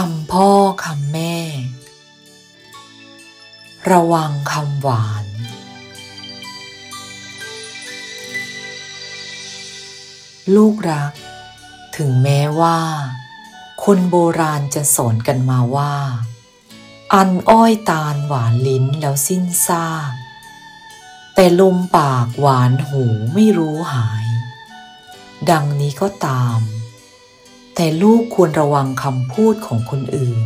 คำพ่อคำแม่ ระวังคำหวาน ลูกรัก ถึงแม้ว่า คนโบราณจะสอนกันมาว่า อันอ้อยตาลหวานลิ้นแล้วสิ้นซากแต่ลมปากหวานหูไม่รู้หาย ดังนี้ก็ตาม แต่ลูกควรระวังคำพูดของคนอื่น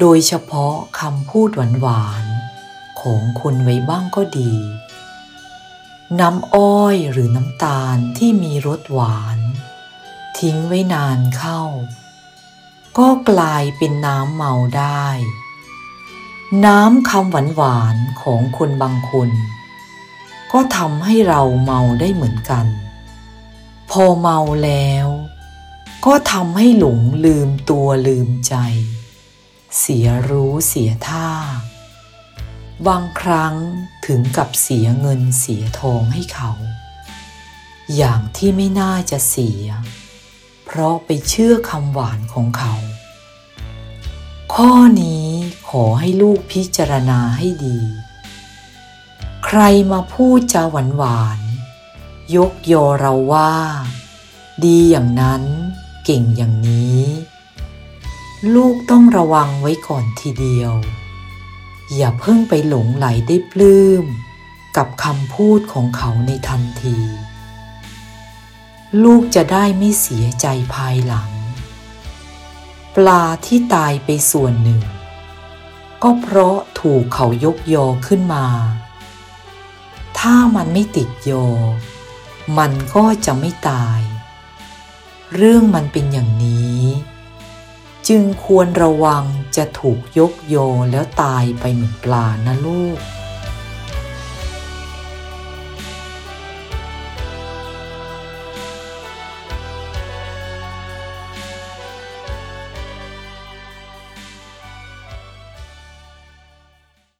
โดยเฉพาะคำพูดหวานๆ ของคนไว้บ้างก็ดี น้ำอ้อยหรือน้ำตาลที่มีรสหวาน ทิ้งไว้นานเข้า ก็กลายเป็นน้ำเมาได้ น้ำคำหวานๆของคนบางคน ก็ทำให้เราเมาได้เหมือนกัน พอเมาแล้ว ก็ทำให้หลงลืมตัวลืมใจ เสียรู้เสียท่า บางครั้งถึงกับเสียเงินเสียทองให้เขา อย่างที่ไม่น่าจะเสีย เพราะไปเชื่อคำหวานของเขา ข้อนี้ขอให้ลูกพิจารณาให้ดี ใครมาพูดจาหวานหวานยกยอเราว่า ดีอย่างนั้น เก่งอย่างนี้ ลูกต้องระวังไว้ก่อนทีเดียว อย่าเพิ่งไปหลงไหลได้ปลื้ม กับคำพูดของเขาในทันที ลูกจะได้ไม่เสียใจภายหลัง ปลาที่ตายไปส่วนหนึ่ง ก็เพราะถูกเขายกยอขึ้นมา ถ้ามันไม่ติดยอ มันก็จะไม่ตาย เรื่องมันเป็นอย่างนี้ จึงควรระวังจะถูกยกโยแล้วตายไปเหมือนปลานะลูก